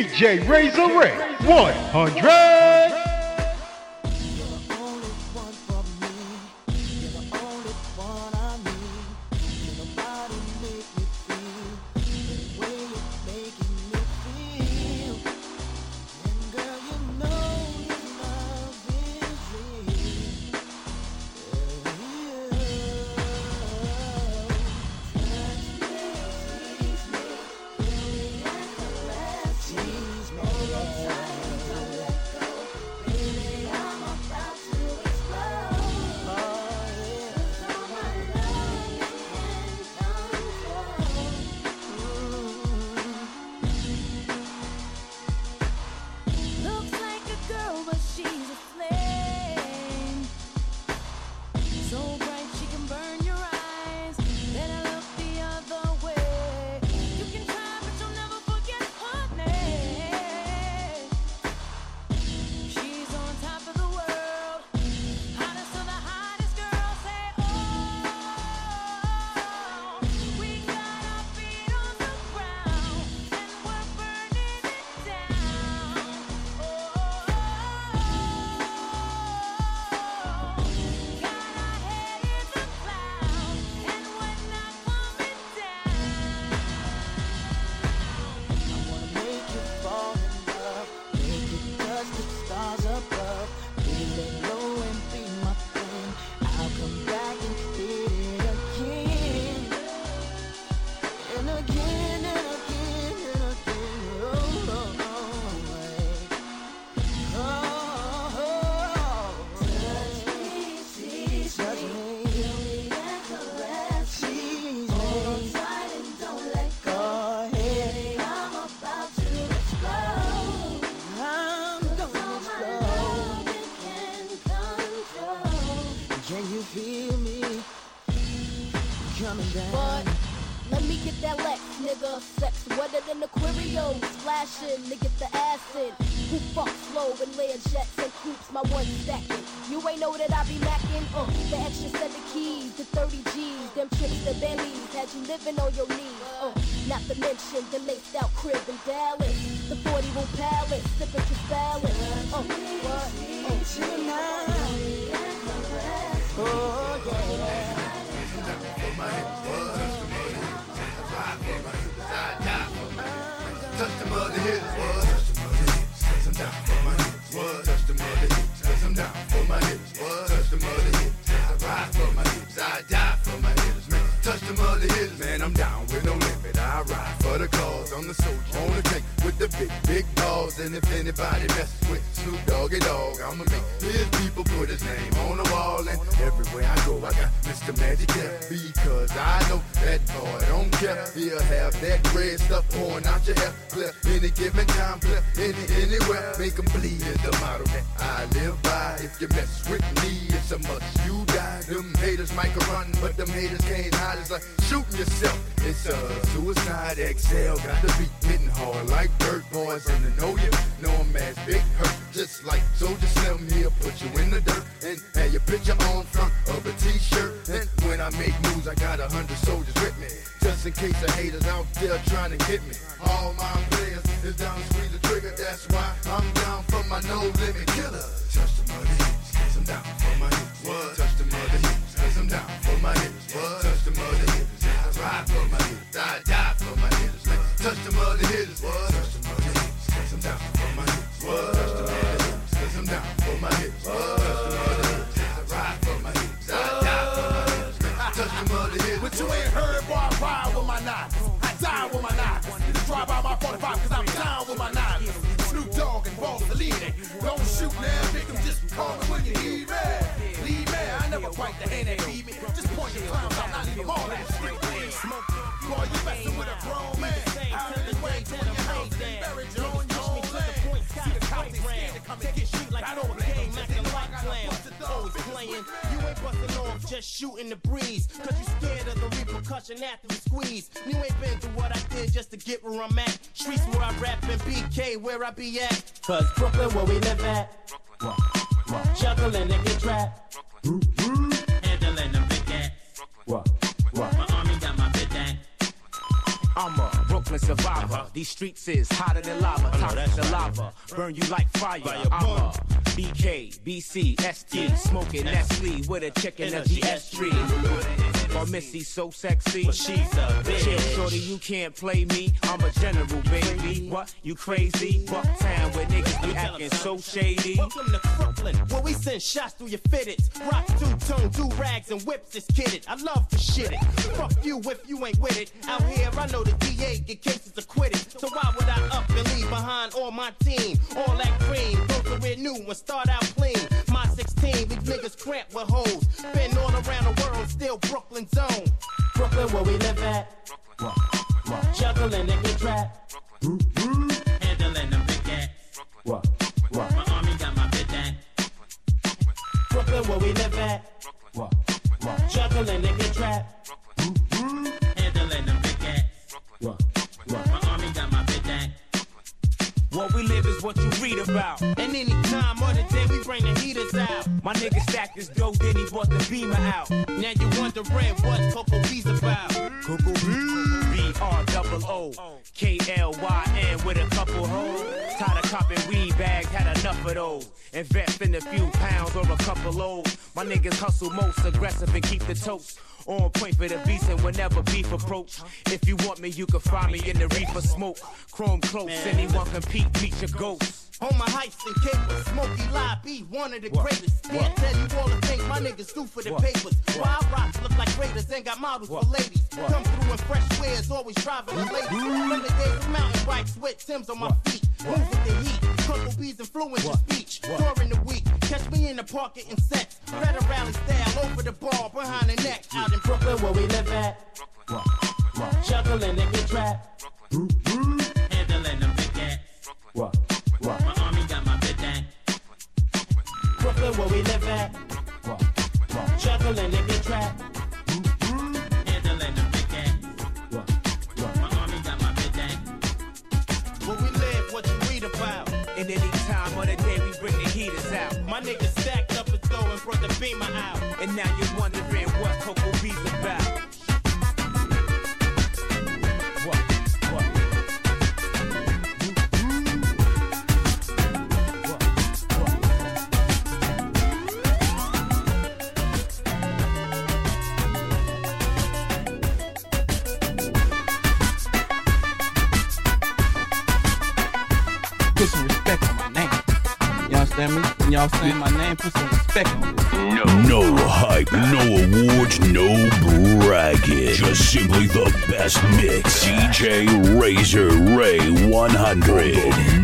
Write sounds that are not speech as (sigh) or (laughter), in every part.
DJ Razor Ray 100. the magic there because I know that boy don't care. He'll have that red stuff pouring out your hair. Clear any given time, clear any anywhere. Make him bleed is the motto that I live by. If you mess with me, it's a must. You die. Them haters might run, but them haters can't hide. It's like shooting yourself. It's a suicide exhale. Got the beat hitting hard like dirt boys. And to know you, know I'm as big hurt just like Soldier Slim here. Put you in the dirt and have your picture on front of a t-shirt. And when I make moves, I got a hundred soldiers with me. Just in case the haters out there trying to get me. All my players is down to squeeze the trigger. That's why I'm down for my no limit killer. Touch the mother hips, cause I'm down for my hips. Touch the mother hips, cause I'm down clowns out, not leave them all that shit. Boy, you messing with a grown man. Out of the way, to your house, buried your own your own land. See the cops ain't scared to come and get you like I don't game, acting like clowns. Always playing, you ain't busting off, just shooting the breeze. Cause you scared of the repercussion after you squeeze. You ain't been through what I did just to get where I'm at. Streets where I rap and BK where I be at. Cause Brooklyn where we live at. Juggling and get trapped. Handling them big cat. My I'm a Brooklyn survivor. These streets is hotter than lava. Toxic the lava. Burn you like fire. I'm a BK, BC, ST. Smoking Nestle with a chicken of the S tree. Or Missy so sexy. But she's a bitch. Chill, shorty, you can't play me. I'm a general, baby. What? You crazy? Bucktown where niggas be acting so shady. Welcome to Brooklyn, where we send shots through your fitteds. Rock two-tone, do rags and whips is kidded. I love to shit it. Fuck you if you ain't with it. Out here, I know the DA get cases acquitted. So why would I up and leave behind all my team? All that cream, go career new and start out clean. My 16, these niggas cramped with hoes. Been all around the world, still Brooklyn zone. Brooklyn where we live at. Juggling and get trapped. Handling them big cat. My army got my big dang. Brooklyn where we live at. Juggling and get trapped. Handling them big cat. My army What we live is what you read about. And any time of the day, we bring the heaters out. My nigga stacked his dough, then he bought the beamer out. Now you wondering what Coco B's about. Coco B R double O K L Y N with a couple hoes. Tired of copping weed bags, had enough of those. Invest in a few pounds or a couple loads. My niggas hustle most aggressive and keep the toast. On point for the beast and whenever beef approach. If you want me, you can find me in the reefer smoke. Chrome close, anyone compete, meet your ghost. On my heights and capers, Smokey Live be one of the greatest. Can't tell you all the things my niggas do for the papers. Wild rocks look like raiders and got models for ladies. Come through in fresh wares, always driving the ladies. From the days of mountain bikes with Tim's on my feet. Move with the heat. Coco B's influence your speech. During the week, catch me in the park getting sex. Better rally style over the bar, behind the neck. Out in Brooklyn where we live at. It. No hype, no awards, no bragging. Just simply the best mix. DJ Razor Ray 100.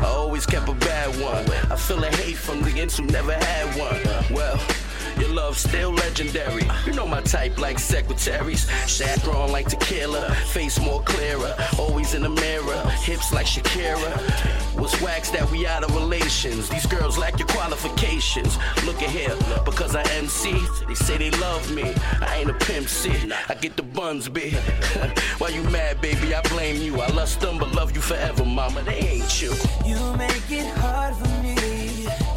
I always kept a bad one. I feel a hate from the ends who never had one. Well. Your love still legendary. You know my type like secretaries. Shad strong like tequila. Face more clearer. Always in the mirror. Hips like Shakira. Was wax that we out of relations. These girls lack your qualifications. Look at here, because I MC. They say they love me. I ain't a pimp C. I I get the buns, bitch. (laughs) Why you mad, baby? I blame you. I lust them, but love you forever, mama. They ain't you. You make it hard for me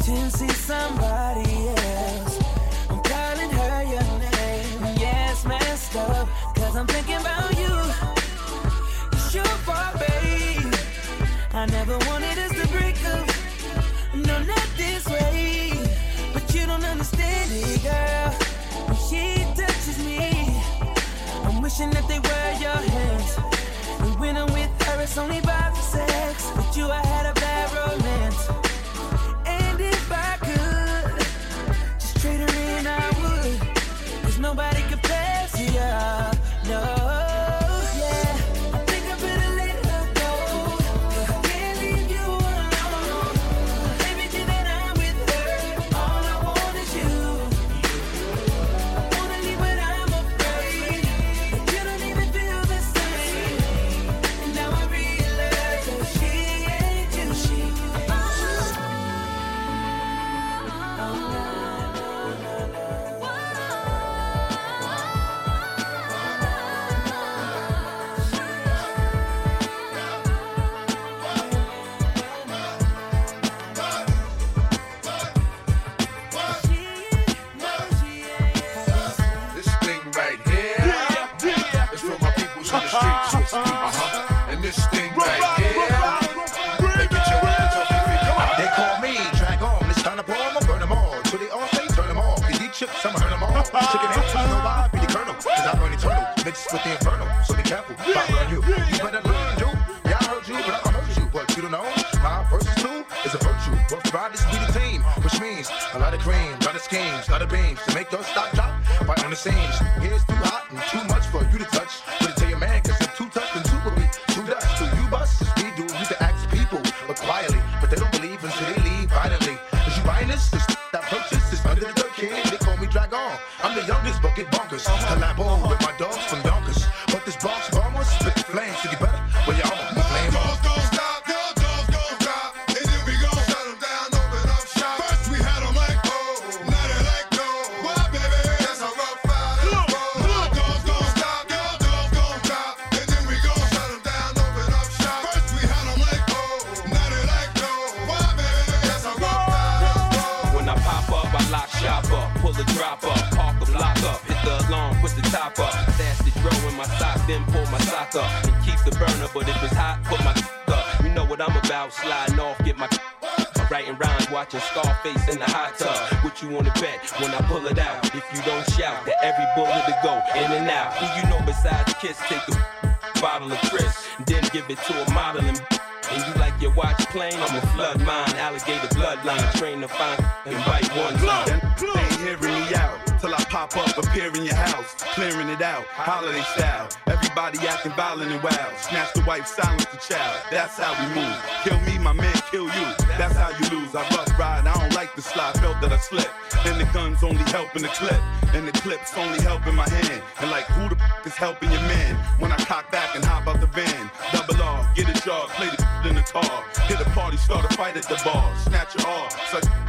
to see somebody I'm thinking about you. It's your fault, babe. I never wanted us to break up. No, not this way. But you don't understand it, girl. When she touches me, I'm wishing that they were your hands. And when I'm with her, it's only about the sex. But you, I had a bad romance. And if I could, just trade her in, I would. Cause nobody could beams to make those stop drop. Fight on the scenes. Yeah. Silence the child, that's how we move. Kill me, my man, kill you, that's how you lose. I rough ride, I don't like the slide, felt that I slipped. And the gun's only helping the clip, and the clip's only helping my hand. And like, who the f is helping your man? When I cock back and hop out the van, double off, get a job, play the in the car. Hit a party, start a fight at the bar, snatch your arm, suck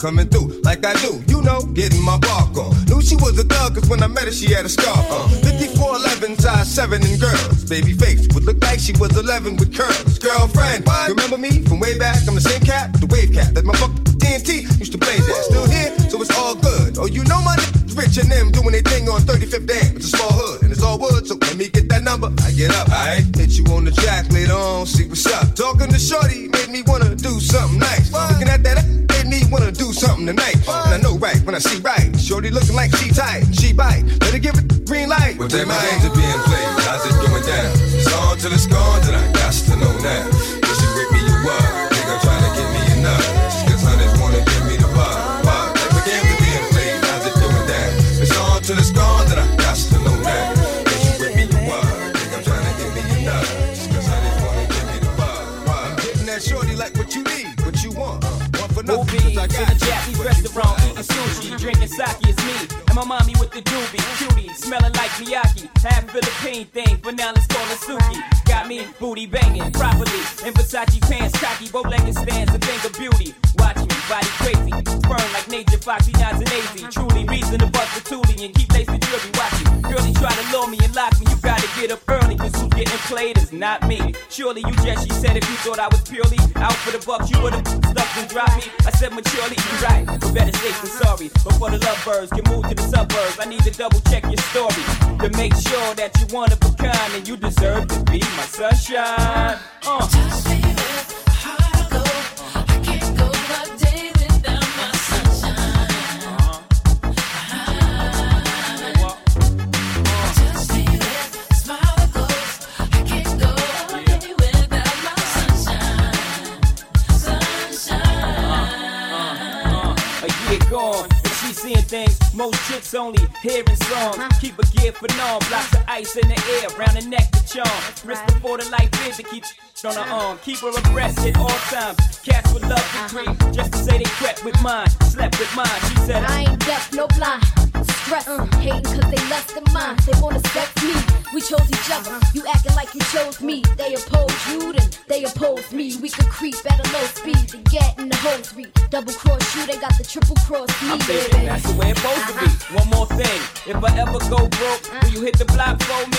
coming through like I do. You know, getting my bark on. Knew she was a thug, cause when I met her, she had a scarf on. 5411, size 7 and girls. Baby face would look like she was 11 with curls. Girlfriend, what? remember me from way back? I'm the same cat, the wave cat that my fuck TNT used to blaze that. Still here, so it's all good. Oh, you know my niggas rich and them doing their thing on 35th Dam. It's a small hood and it's all wood, so let me get that number. I get up, I hit you on the jack later on, see what's up. Talking to Shorty made me wanna do something nice. Looking at that made me wanna do something tonight. And I know right when I see right. Shorty looking like she tight, she bite. Better give it green light. Well, then my games are being played. How's it going down? It's on till it's gone, then I got to know now. Is you with me, you what? In a. Japanese restaurant, eating sushi, drinking sake is me. And my mommy with the doobie, cutie, smelling like Miyaki. Half Philippine thing, but now let's call her Suki. Got me booty banging properly. In Versace pants, cocky, bow-legged stands, a thing of beauty. Watch body crazy, firm like nature, foxy, not lazy. Truly reason to bust the toolie and keep lacing jewelry. Watch me, girlie try to lure me and lock me. You gotta get up early, cause who's getting played is not me. Surely you just, she said, if you thought I was purely out for the bucks, you would've stuck and dropped me. I said maturely, you right, but better safe than sorry. Before the lovebirds can move to the suburbs, I need to double check your story to make sure that you're one of a kind and you deserve to be my sunshine. Uh. Most chicks only hearing songs. Keep a gear for non, blocks of ice in the air, round the neck to charm. Wrist before the light bid to keep on her arm. Keep her abreast at all times. Cats would love to uh-huh. creep, just to say they crept with mine, slept with mine. She said, I ain't deaf, no blind. Stress, hating cause they less than mine. They wanna sex me. We chose each other. You acting like you chose me. They oppose you, then they oppose me. We could creep at a low speed to get in the whole hosiery. Double cross you, they got the triple cross me, I'm thinking that's the way it's supposed to be. Uh-huh. One more thing, if I ever go broke, uh-huh. will you hit the block for me?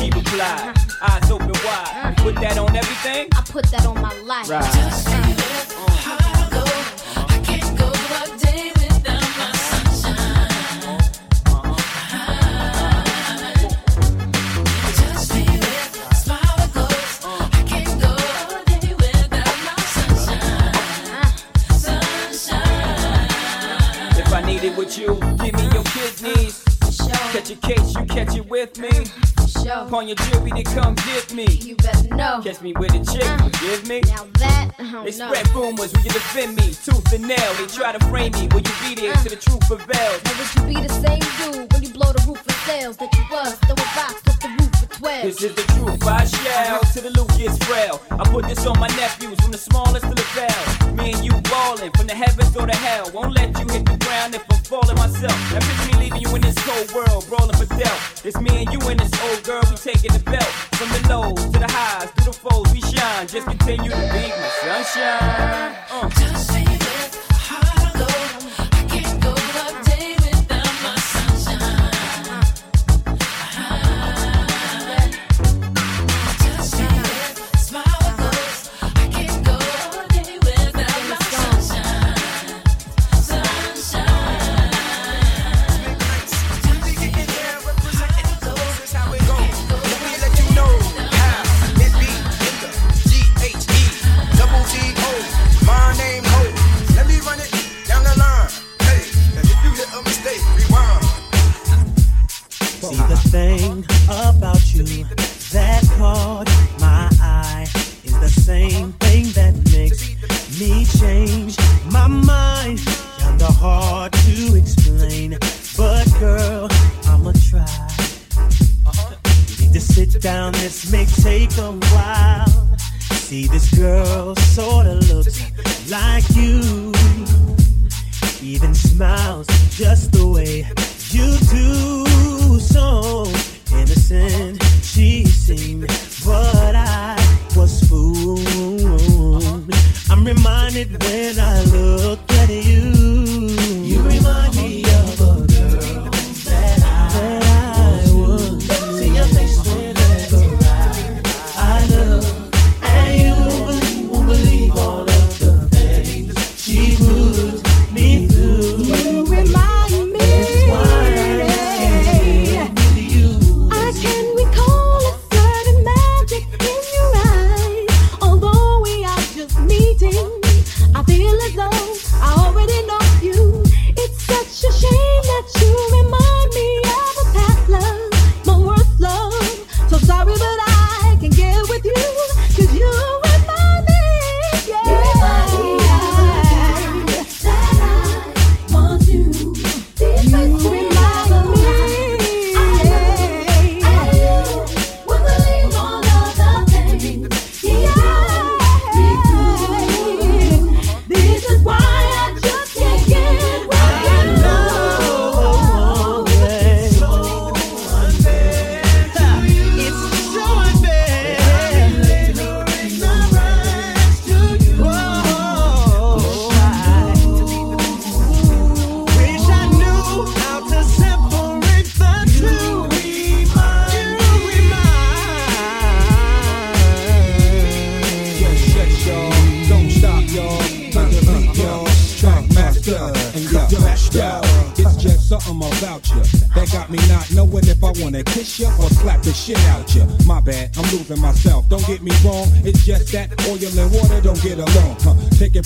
She replied, uh-huh. eyes open wide. You put that on everything? I put that on my life. Right. You. Give me your kidneys. Catch a case, you catch it with me. Upon your jury, to come get me. You better know. Catch me with a chick, forgive me. Now that I don't They know. spread rumors, will you defend me? Tooth and nail, they try to frame me. Will you be there till the truth prevails? Now would you be the same dude when you blow the roof of sales that you was? Throw a box off the roof 12. This is the truth, I shall till the loot gets frail. I put this on my nephews, from the smallest to the fail. Me and you ballin' from the heavens or the hell. Won't let you hit the ground if I'm falling myself. Now picture me leaving you in this cold world, brawling for death. It's me and you and this old girl, we taking the belt. From the lows to the highs, through the foes, we shine. Just continue to be my sunshine. Uh.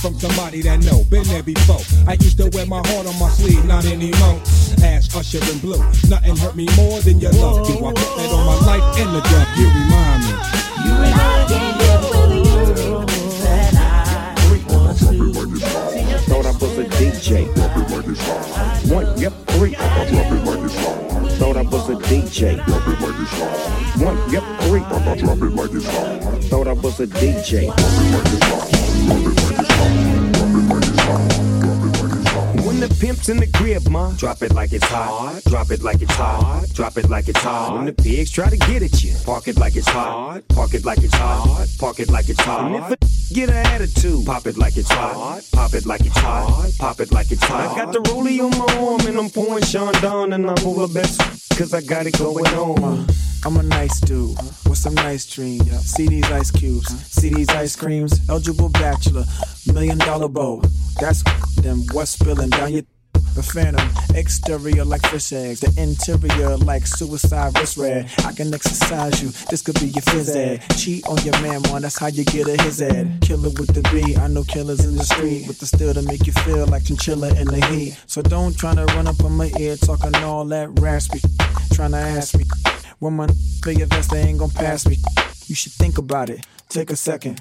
From somebody that know, been there before. I used to wear my heart on my sleeve, not anymore. Ash, Usher, and Blue. Nothing hurt me more than your love do. I put that on my life in the jump. You remind me. You remind me of a girl that I want to. Thought I was a DJ. One, yep, three. Thought I was a DJ. One, yep, three. Thought I was a DJ. When in the crib, ma, drop it like it's hot. Drop it like it's hot. Drop it like it's hot. When the pigs try to get at you, park it like it's hot. Park it like it's hot. Park it like it's hot. And if a get an attitude, pop it like it's hot. Pop it like it's hot. Pop it like it's hot. I got the rollie on my arm and I'm pouring Sean down and I'm over best cause I got it going on. I'm a nice dude with some nice dreams. See these ice cubes, see these ice creams. Eligible bachelor, million dollar bow. That's them what's spilling down your. The phantom, exterior like fish eggs, the interior like suicide wrist red. I can exercise you, this could be your phys ed. Cheat on your man, man, that's how you get a his ed. Killer with the B, I know killers in the street with the steel to make you feel like chinchilla in the heat. So don't try to run up on my ear talking all that raspy. Trying to ask me when my big vest, they ain't gonna pass me. You should think about it, take a second.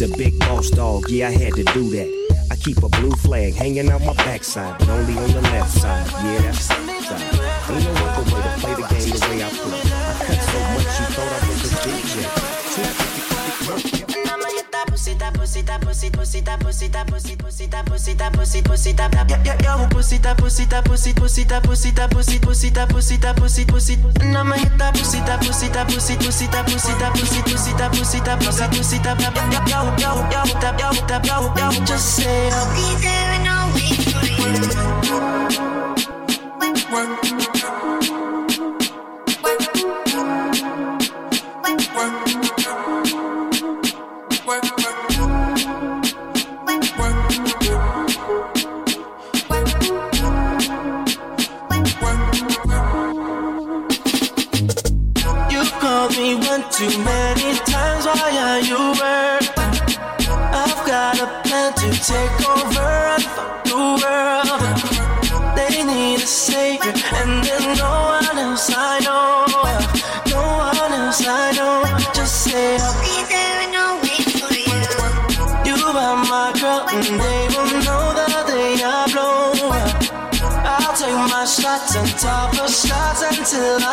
The big boss dog, yeah, I had to do that. I keep a blue flag hanging out my backside, but only on the left side. Yeah, that's the side. Ain't no other way to play the game the way I play. pussy, that pussy, that pussy, pussy, that pussy, that pussy, pussy, that pussy, that pussy, pussy, that pussy, that yo, pussy, that pussy, that pussy, pussy, that pussy, that pussy, pussy, that pussy, that pussy, pussy, and I'ma hit that pussy, that pussy, that pussy, pussy, that pussy, that pussy, pussy, that pussy, that pussy, pussy, that yo, yo, yo, yo, that yo, that yo, yo, just say I'll be there and I'll wait for you. One, one, one. Too many times. Why are you worried? I've got a plan to take over and fuck the world. They need a savior, and there's no one else I know. No one else I know. Just say I'll be there and I'll wait for you. You are my girl, and they will know that they are blown. I'll take my shots and top of shots until I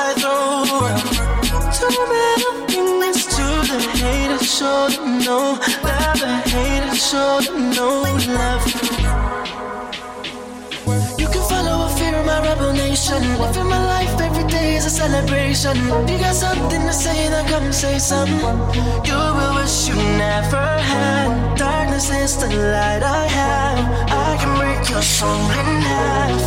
nation. Living my life every day is a celebration. You got something to say, then come say something. You will wish you never had. Darkness is the light I have. I can break your soul in half.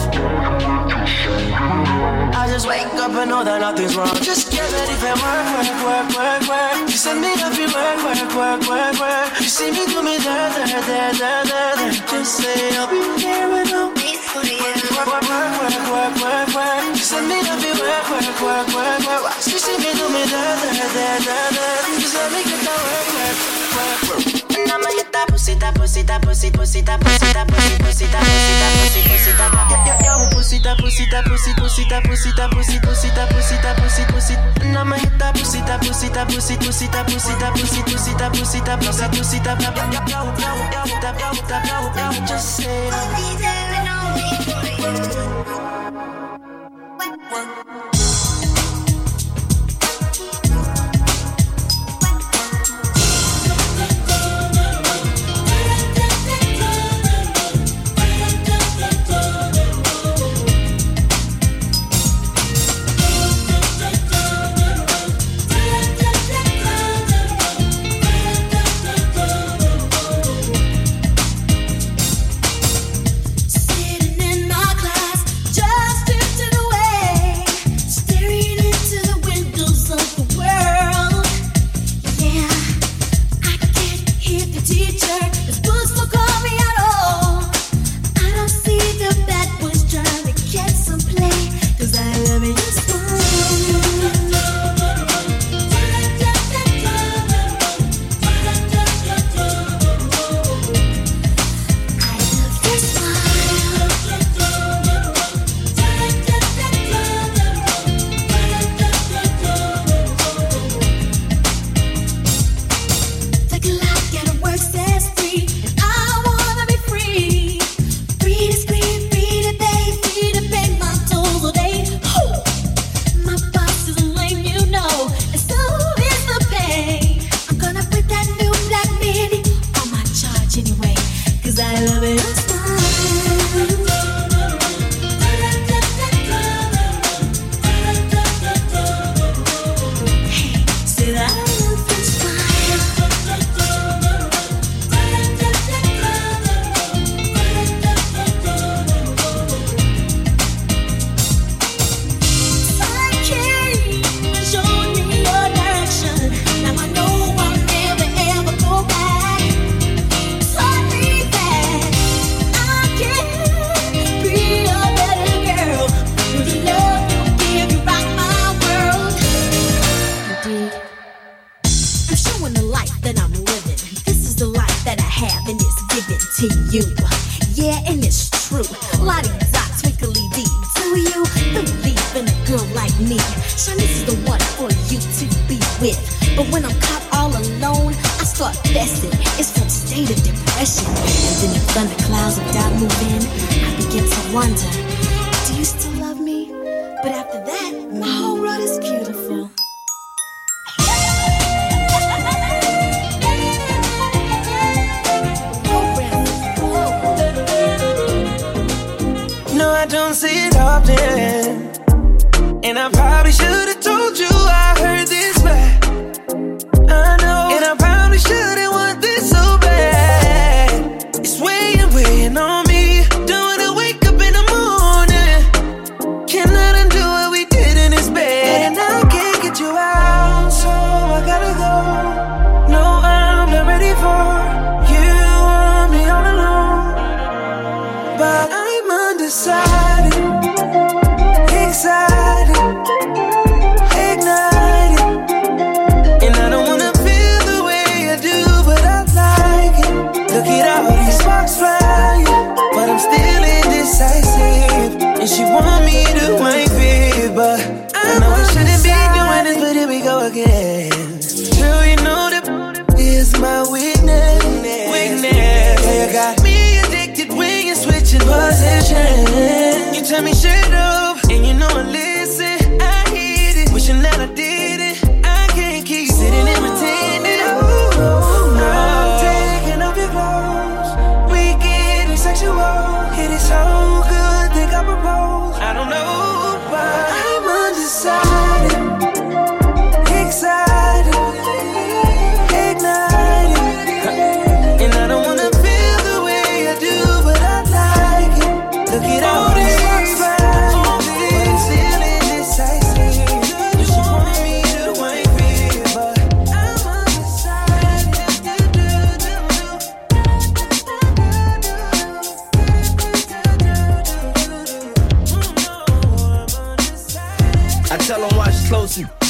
I just wake up and know that nothing's wrong. Just get ready for work, work, work, work, work. You send me you work, work, work, work, work. You see me do me there, there, there, there. Just say I'll be there I'll wait for you. Work, work, work, work, work, work, send me up, you work, work, work, work, work. You see me do me there, there, there, there. Just let me get that work, work, work, work. I'ma hit that pussy, that pussy, that pussy, pussy, that pussy, that pussy, pussy, that pussy, that pussy, pussy, that yo yo yo pussy, that pussy, that pussy, pussy, that pussy, that pussy, pussy, that pussy, that pussy, pussy. And I'ma hit that pussy, that pussy, that pussy, pussy, that pussy, that pussy, pussy, that pussy, that pussy, pussy, that yo yo yo yo yo yo yo yo yo just say I'll be there and I'll wait for you. Sitting in my class, just what?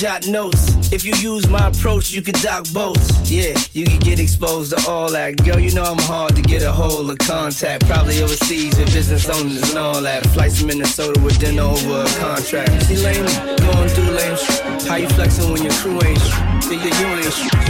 Notes. If you use my approach, you can dock boats. Yeah, you can get exposed to all that. Girl, you know I'm hard to get a hold of contact. Probably overseas with business owners and all that. Flights to Minnesota with dinner over a contract. See lame, going through lame How you flexing when your crew ain't Think you ain't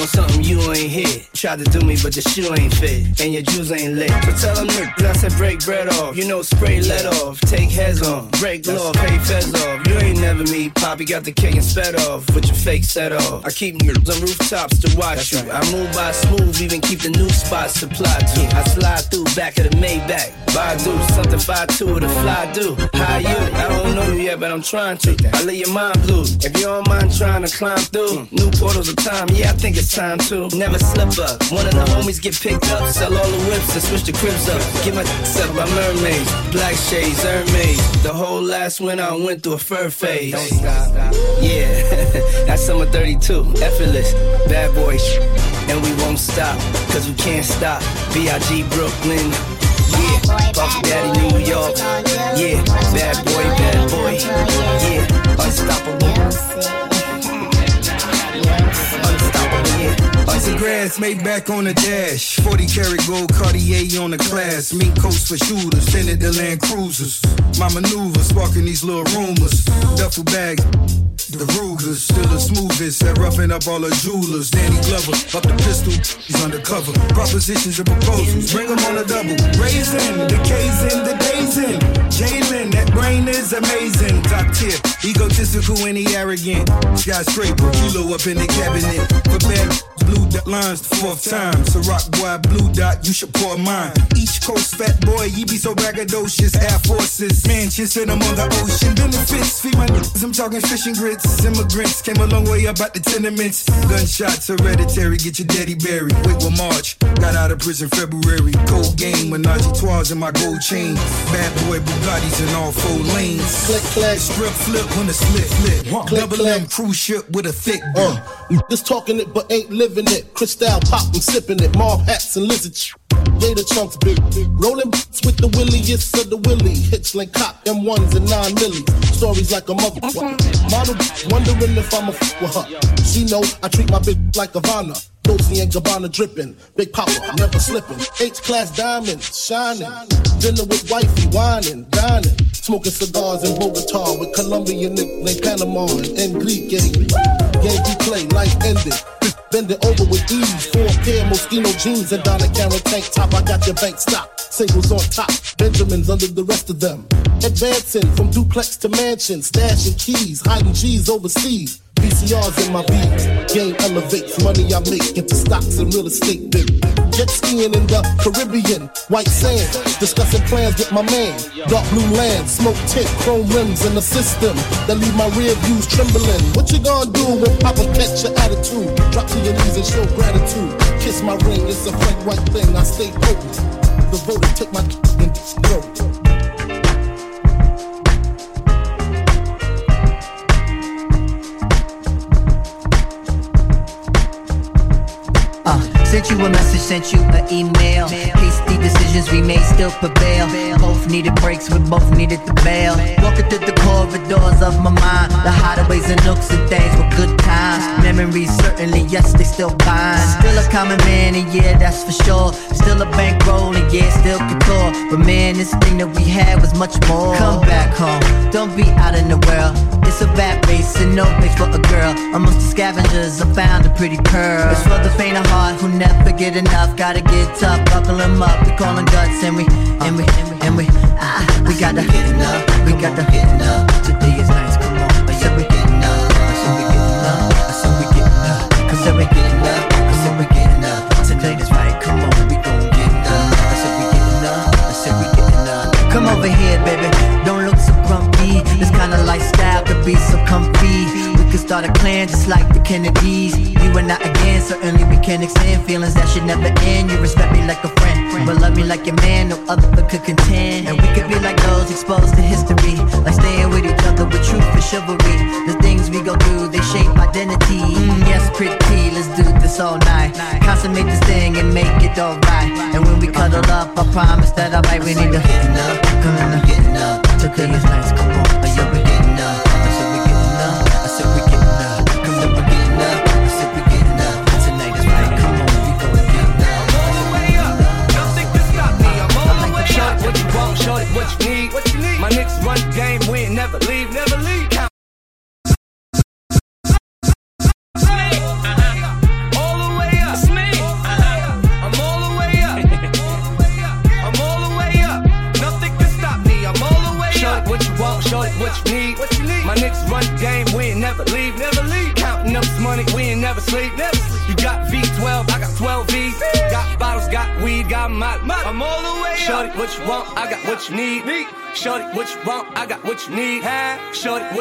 on something you ain't hit. Tried to do me, but your shoe ain't fit. And your juice ain't lit. So tell them niggas, I said break bread off. You know, spray let off. Take heads off. Break law, pay feds off. You ain't never me. Poppy got the cake and sped off. With your fake set off. I keep niggas on rooftops to watch you. I move by smooth, even keep the new spots supplied to. I slide through back of the Maybach. buy Badu, something 5-2 with a fly do. How you? I don't know you yet, but I'm trying to. I leave your mind blue. If you don't mind trying to climb through, new portals of time, yeah, I think it's time to. Never slip up. One of the homies get picked up, sell all the whips and switch the cribs up. Get my up by mermaids, black shades, Hermes. The whole last winter I went through a fur phase. Don't stop. Yeah, (laughs) that's summer 32. Effortless, bad boy And we won't stop, cause we can't stop. B.I.G. Brooklyn. Yeah, Puff Daddy New York. Made back on the dash. 40 karat gold Cartier on the class. Mink coats for shooters, fended the Land Cruisers. My maneuvers sparking these little rumors. Duffel bag. The Rugers, still the smoothest at roughing up all the jewelers. Danny Glover, up the pistol, he's undercover. Propositions and proposals, bring 'em on a double. Raising, the K's in, the days in. Jalen, that brain is amazing. Top tier, egotistical and he arrogant. Skyscraper, kilo up in the cabinet. For blue dot lines the fourth time. So rock boy, blue dot, you should pour mine. Each coast fat boy, you be so braggadocious. Air Forces, Manchester, I'm on the ocean. Benefits, feed my niggas, I'm talking fishing grits. Immigrants came a long way up out the tenements. Gunshots hereditary, get your daddy buried. Wait with March, got out of prison February. Cold game, Menage trois in my gold chain. Bad boy Bugattis in all four lanes. Click, click, strip flip when the split flip. Double M cruise ship with a thick uh, bill. Just talking it, but ain't living it. Crystal pop, I'm sipping it. Mob hats and lizard. sh- Gator chunks, big. Rolling with the williest of the willy. Hits like cop M1s and 9 milli. Stories like a mother. Model wondering if I'm a f with her. She know I treat my bitch like a Ivana. Dolce and Gabbana dripping. Big Papa, I'm never slipping. H-class diamonds, shining. Dinner with wifey, whining, dining. Smoking cigars in Bogota with Colombian Nick named Panama and Enrique. Yankee play, life ended. Bend it over with ease. Four pair Moschino jeans and Donna Karan tank top. I got your bank stop. Singles on top. Benjamins under the rest of them. Advancing from duplex to mansion. Stashing keys. Hiding G's overseas. VCRs in my beats. Game elevates money I make into stocks and real estate. Then jet skiing in the Caribbean. White sand. Discussing plans with my man. Dark blue land. Smoke tint. Chrome rims in the system. That leave my rear views trembling. What you gonna do when Papa catch your attitude? Drop to your knees and show gratitude. Kiss my ring. It's a Frank White thing. I stay potent. Devoted. Take my (laughs) and throat. Sent you a message, sent you an email. We made still prevail. Both needed breaks, we both needed the bail. Walking through the corridors of my mind, the hideaways and nooks and things were good times. Memories certainly, yes, they still bind. Still a common man, and yeah, that's for sure. Still a bankroll, and yeah, still couture. But man, this thing that we had was much more. Come back home, don't be out in the world. It's a bad race and no place for a girl. Amongst the scavengers, I found a pretty pearl. It's for the faint of heart who never get enough. Gotta get tough, buckle them up. We callin' guts and we, and we, and we, ah, we gotta get enough. We gotta get enough. Today is nice, come on. I said we getting up. I said we getting up. I said we getting up. Said we getting up. I said we getting up. Tonight is right, come on, we gon' get up. I said we getting up. I said we getting up. Come over here, baby. Don't look so grumpy. This kind of lifestyle could be so start a clan just like the Kennedys. You and I again, certainly we can extend feelings that should never end. You respect me like a friend, but love me like your man. No other could contend. And we could be like those exposed to history, like staying with each other with truth and chivalry. The things we go through, they shape identity. Mm, yes, pretty, let's do this all night. Consummate this thing and make it alright. And when we cuddle up, I promise that I might we need to getting up, come on, getting up. Today is nice,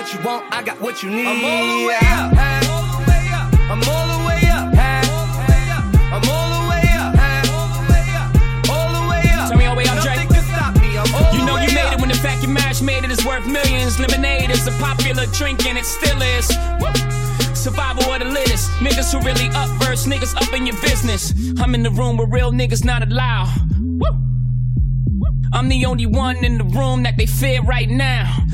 what you want, I got what you need. I'm all the way up. I'm all the way up. I'm all the way up. All the way up. Tell me, oh, wait, I'm Drake. Nothing can stop me. I'm all You know the way you made up. it when the fact you mashed made it is worth millions. Lemonade is a popular drink and it still is. Survival of the littest. Niggas who really up verse, niggas up in your business. I'm in the room where real niggas not allowed. I'm the only one in the room that they fear right now.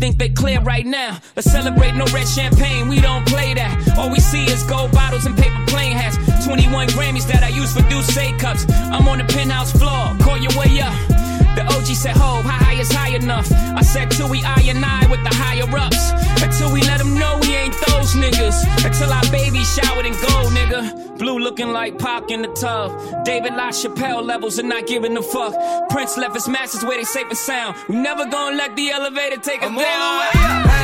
Think they clear right now. Let's celebrate no red champagne, we don't play that. All we see is gold bottles and paper plane hats. 21 Grammys that I use for Douce cups. I'm on the penthouse floor, call your way up. The OG said, Ho, how high is high enough? I said, till we I and I with the higher ups. Until we let them know we ain't those niggas. Until our baby showered in gold, nigga. Blue looking like Pac in the tub. David LaChapelle levels and not giving a fuck. Prince left his masters where they safe and sound. We never gonna let the elevator take us I'm down.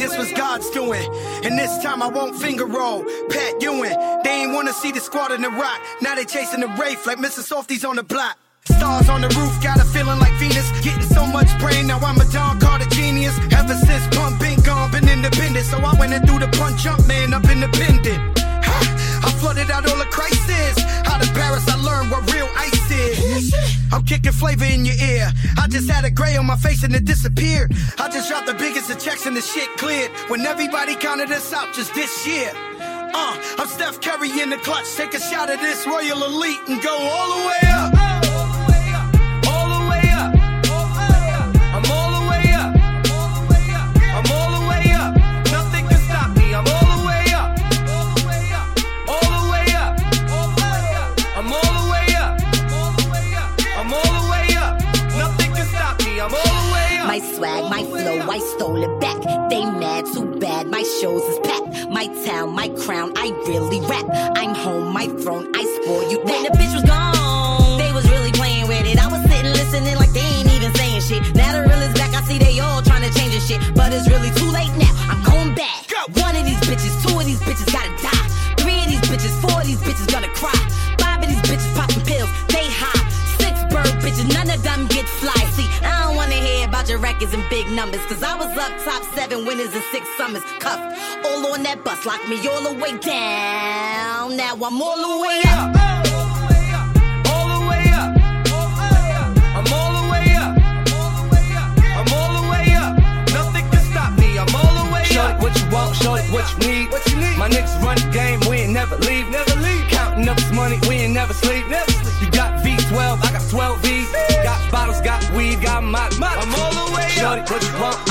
This was God's doing. And this time I won't finger roll. Pat Ewing, they ain't wanna see the squad in the rock. Now they chasing the Wraith like Mr. Softies on the block. Stars on the roof, got a feeling like Venus. Getting so much brain, now I'm a Don Carter genius. Ever since Pun been gone, been independent. So I went and threw the punch up, man, up independent. Ha, I flooded out all the crisis. Out of Paris, I learned what real ice I'm kicking flavor in your ear. I just had a gray on my face and it disappeared. I just dropped the biggest of checks and the shit cleared. When everybody counted us out just this year. Uh, I'm Steph Curry in the clutch. Take a shot of this Royal Elite and go. All the way up. swag, my flow, I stole it back. They mad, too bad, my shows is packed. My town, my crown, I really rap. I'm home, my throne, I spoil you. When the bitch was gone, they was really playing with it. I was sitting listening like they ain't even saying shit. Now the real is back, I see they all trying to change the shit. But it's really too late now, I'm going back. One of these bitches, two of these bitches gotta die. Three of these bitches, four of these bitches gonna cry. Five charging records in big numbers. Cause I was up top seven winners in six summers. Cuffed all on that bus, locked me all the way down. Now I'm all the way up. What you want, show it what you need. What you need. My niggas run the game, we ain't never leave. What you want?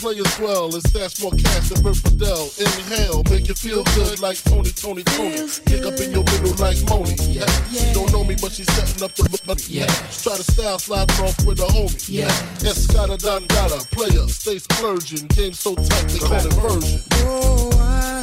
Play as well as that's more cash than Bert Fidel. Inhale, make you feel good like Tony, Tony, Tony. Kick up in your middle like Moni. Yeah. yeah. She don't know me, but she's setting up the look. Yeah. Try to style sliding off with a homie. Yeah. Escada Don Gala, player, stay splurging. Game so tight they call it version. Oh, I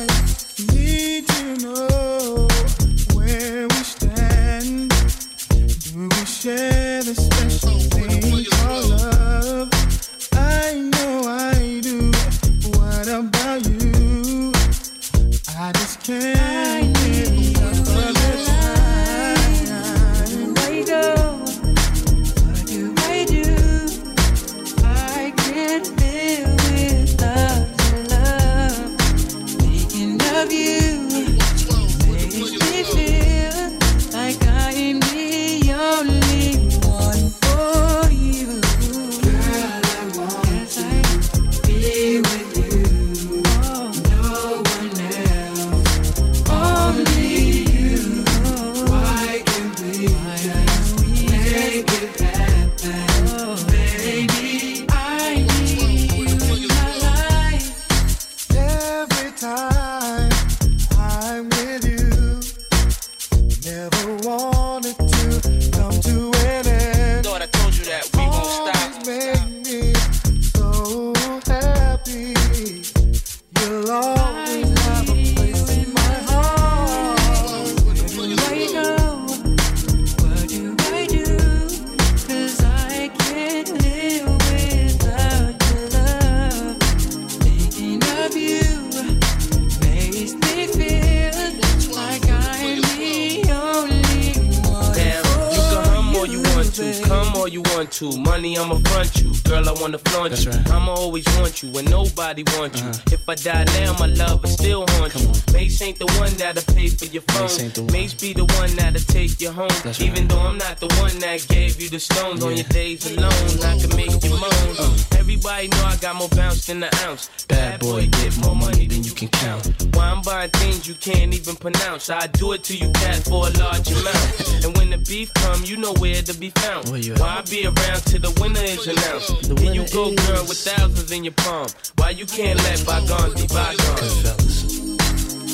that'll you home. Even though I'm not the one that gave you the stones on your days alone, I can make you moan. Uh. Everybody know I got more bounce than an ounce. Bad boy, get more money than you can count. Why I'm buying things you can't even pronounce. I do it to you, cat, for a large amount. and when the beef come, you know where to be found. Why I be around till the winner is announced? Here you go, girl, with thousands in your palm. Why you can't let bygones be bygones?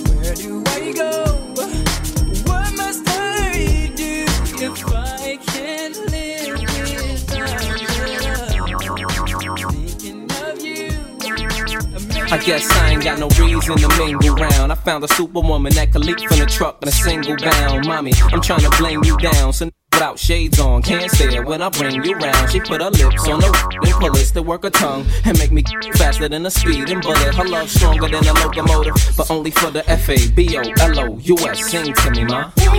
Where do I go? I guess I ain't got no reason to mingle round. I found a superwoman that could leap from the truck in a single bound. Mommy, I'm trying to bling you down. So without shades on, can't stare when I bring you round. She put her lips on the and pull it to work her tongue and make me (laughs) faster than a speeding bullet. Her love stronger than a locomotive, but only for the F A B O L O U S. Sing to me, ma. No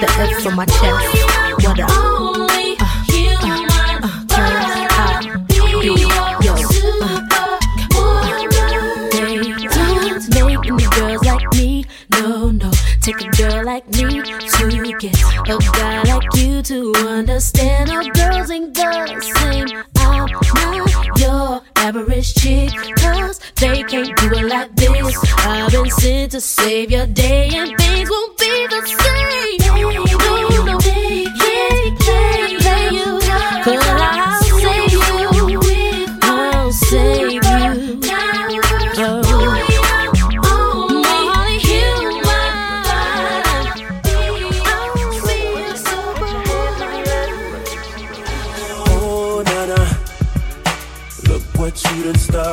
the F on my chest. What up? Uh, uh, uh. Uh, they don't make any girls like me. No, no. Take a girl like me to get a guy like you to understand. All girls ain't the same. I'm not your average chick. Cause they can't do it like this. I've been sent to save your day and things won't be the same. No, can't what you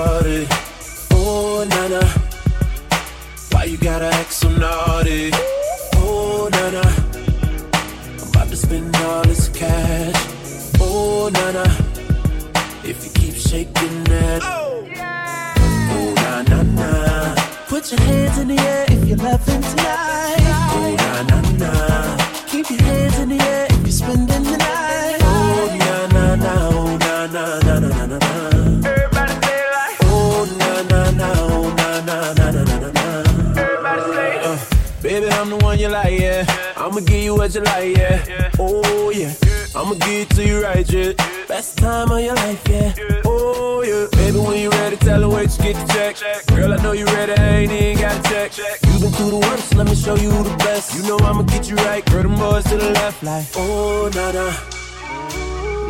what you like, yeah. Oh, yeah. I'ma give it to you right, yeah. Best time of your life, yeah. Oh, yeah. Baby, when you ready, tell her wait to get the check. Girl, I know you ready, I ain't even got a check. You've been through the worst, let me show you the best. You know I'ma get you right, girl, them boys to the left, like. Oh, na na.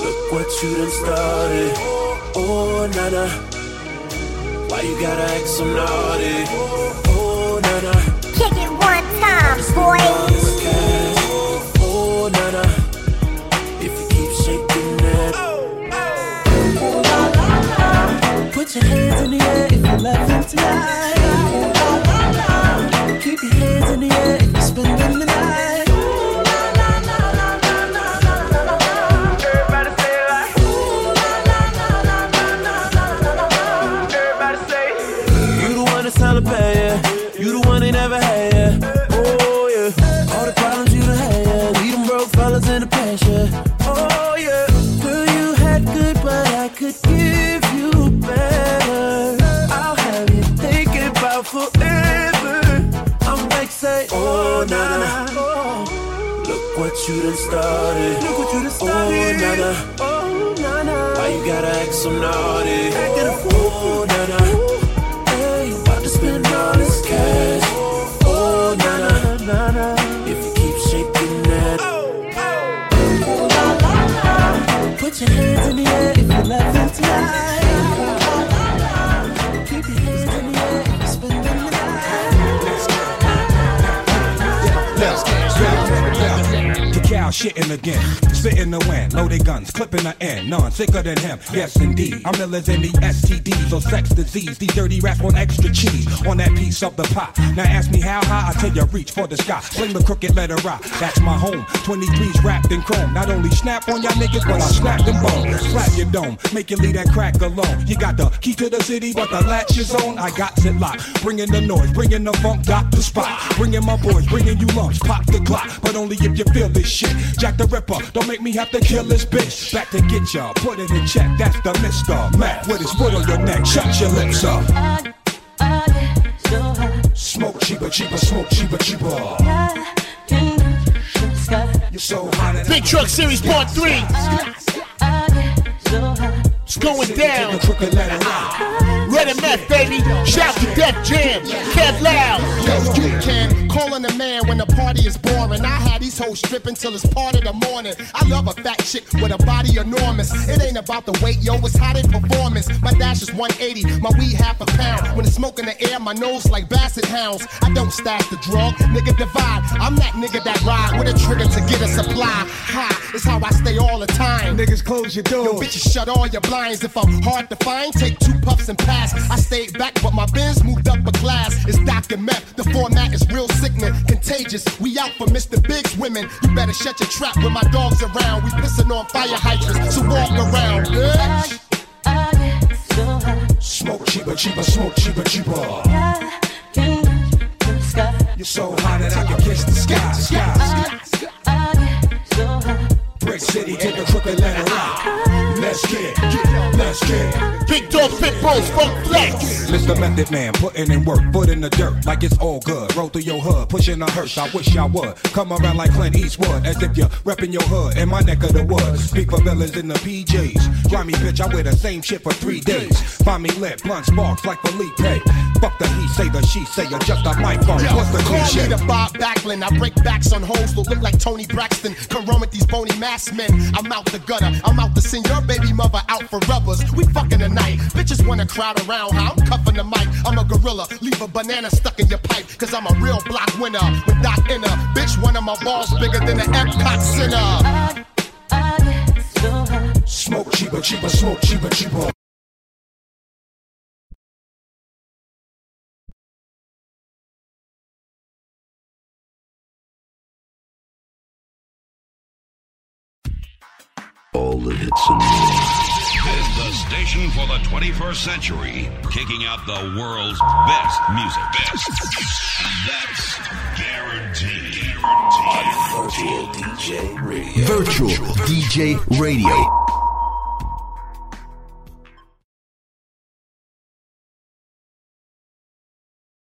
Look what you done started. Oh, na na. Why you gotta act so naughty? Oh, na na. Kick it one time, boy. Your hands in the air if you're loving tonight. Keep your hands in the air if you're spending Oh, na na. Look what you done started. Look what you done oh, started. Oh, na na. Oh, na na. Why you gotta act so naughty? Acting a fool. Oh, na na. Hey, About to spend all this cash. Oh, na na. na na. If you keep shaking that. Oh, oh. Put your hands in the air if you're laughing tonight. Cow shitting again, spitting the wind, loaded guns, clipping the end, none sicker than him. Yes, indeed, I'm iller than the STDs or sex disease. These dirty rats want extra cheese on that piece of the pie. Now ask me how high, I tell you reach for the sky. Sling the crooked letter rock, that's my home. 23's wrapped in chrome. Not only snap on y'all niggas, but I snap them bones. Slap your dome, make you leave that crack alone. You got the key to the city, but the latch is on. I got it locked, bringing the noise, bringing the funk, got the spot. Bringing my boys, bringing you lumps, pop the clock. But only if you feel this shit. Jack the Ripper, don't make me have to kill this bitch. Back to get ya, put it in check. That's the Mr. Mac with his foot on your neck. Shut your lips up. Smoke cheaper, cheaper, smoke cheaper, cheaper. You're so hot Big Truck Series Part 3. It's going down. And meth, baby. Shout to Def Jam. Kev Loud. Yo, you can call on a man when the party is boring. I had these hoes stripping till it's part of the morning. I love a fat chick with a body enormous. It ain't about the weight, yo, it's how they performance. My dash is 180, my weed half a pound. When it's smoke in the air, my nose like basset hounds. I don't stash the drug, nigga divide. I'm that nigga that ride with a trigger to get a supply. Ha, it's how I stay all the time. Niggas close your doors. Yo, bitches, shut all your blinds. If I'm hard to find, take two puffs and pass. I stayed back, but my biz moved up a class. It's Dr. Meth. The format is real sickening, contagious. We out for Mr. Big's women. You better shut your trap when my dog's around. We pissing on fire hydrants, so walk around, bitch. Smoke cheaper, cheaper, smoke cheaper, cheaper. You're so hot that I can kiss the sky. sky. City, take a crooked letter out. Let's get, get, let's get. Big Dog Pitbulls, Funk Flex. Mr. Method Man, putting in work, foot in the dirt, like it's all good. Roll through your hood, pushing a hearse. I wish I would come around like Clint Eastwood, as if you're repping your hood in my neck of the woods. Speak for villains in the PJs. Grimy bitch, I wear the same shit for three days. Find me lit, blunt sparks like Felipe. Fuck the he say, the she say, you're just a microphone. Yo, What's the call cliche? me the Bob Backlund. I break backs on hoes who look like Toni Braxton. Come run with these bony mass men. I'm out the gutter. I'm out to send your baby mother out for rubbers. We fucking tonight. Bitches wanna crowd around how I'm cuffing the mic. I'm a gorilla. Leave a banana stuck in your pipe. Cause I'm a real block winner with Doc Inner. Bitch, one of my balls bigger than an Epcot Center. I, I get so high. Smoke cheaper, cheaper, smoke cheaper, cheaper. All the hits and more. Is the station for the 21st century, kicking out the world's best music. Best. That's guaranteed. Virtual DJ Radio. Virtual DJ Radio.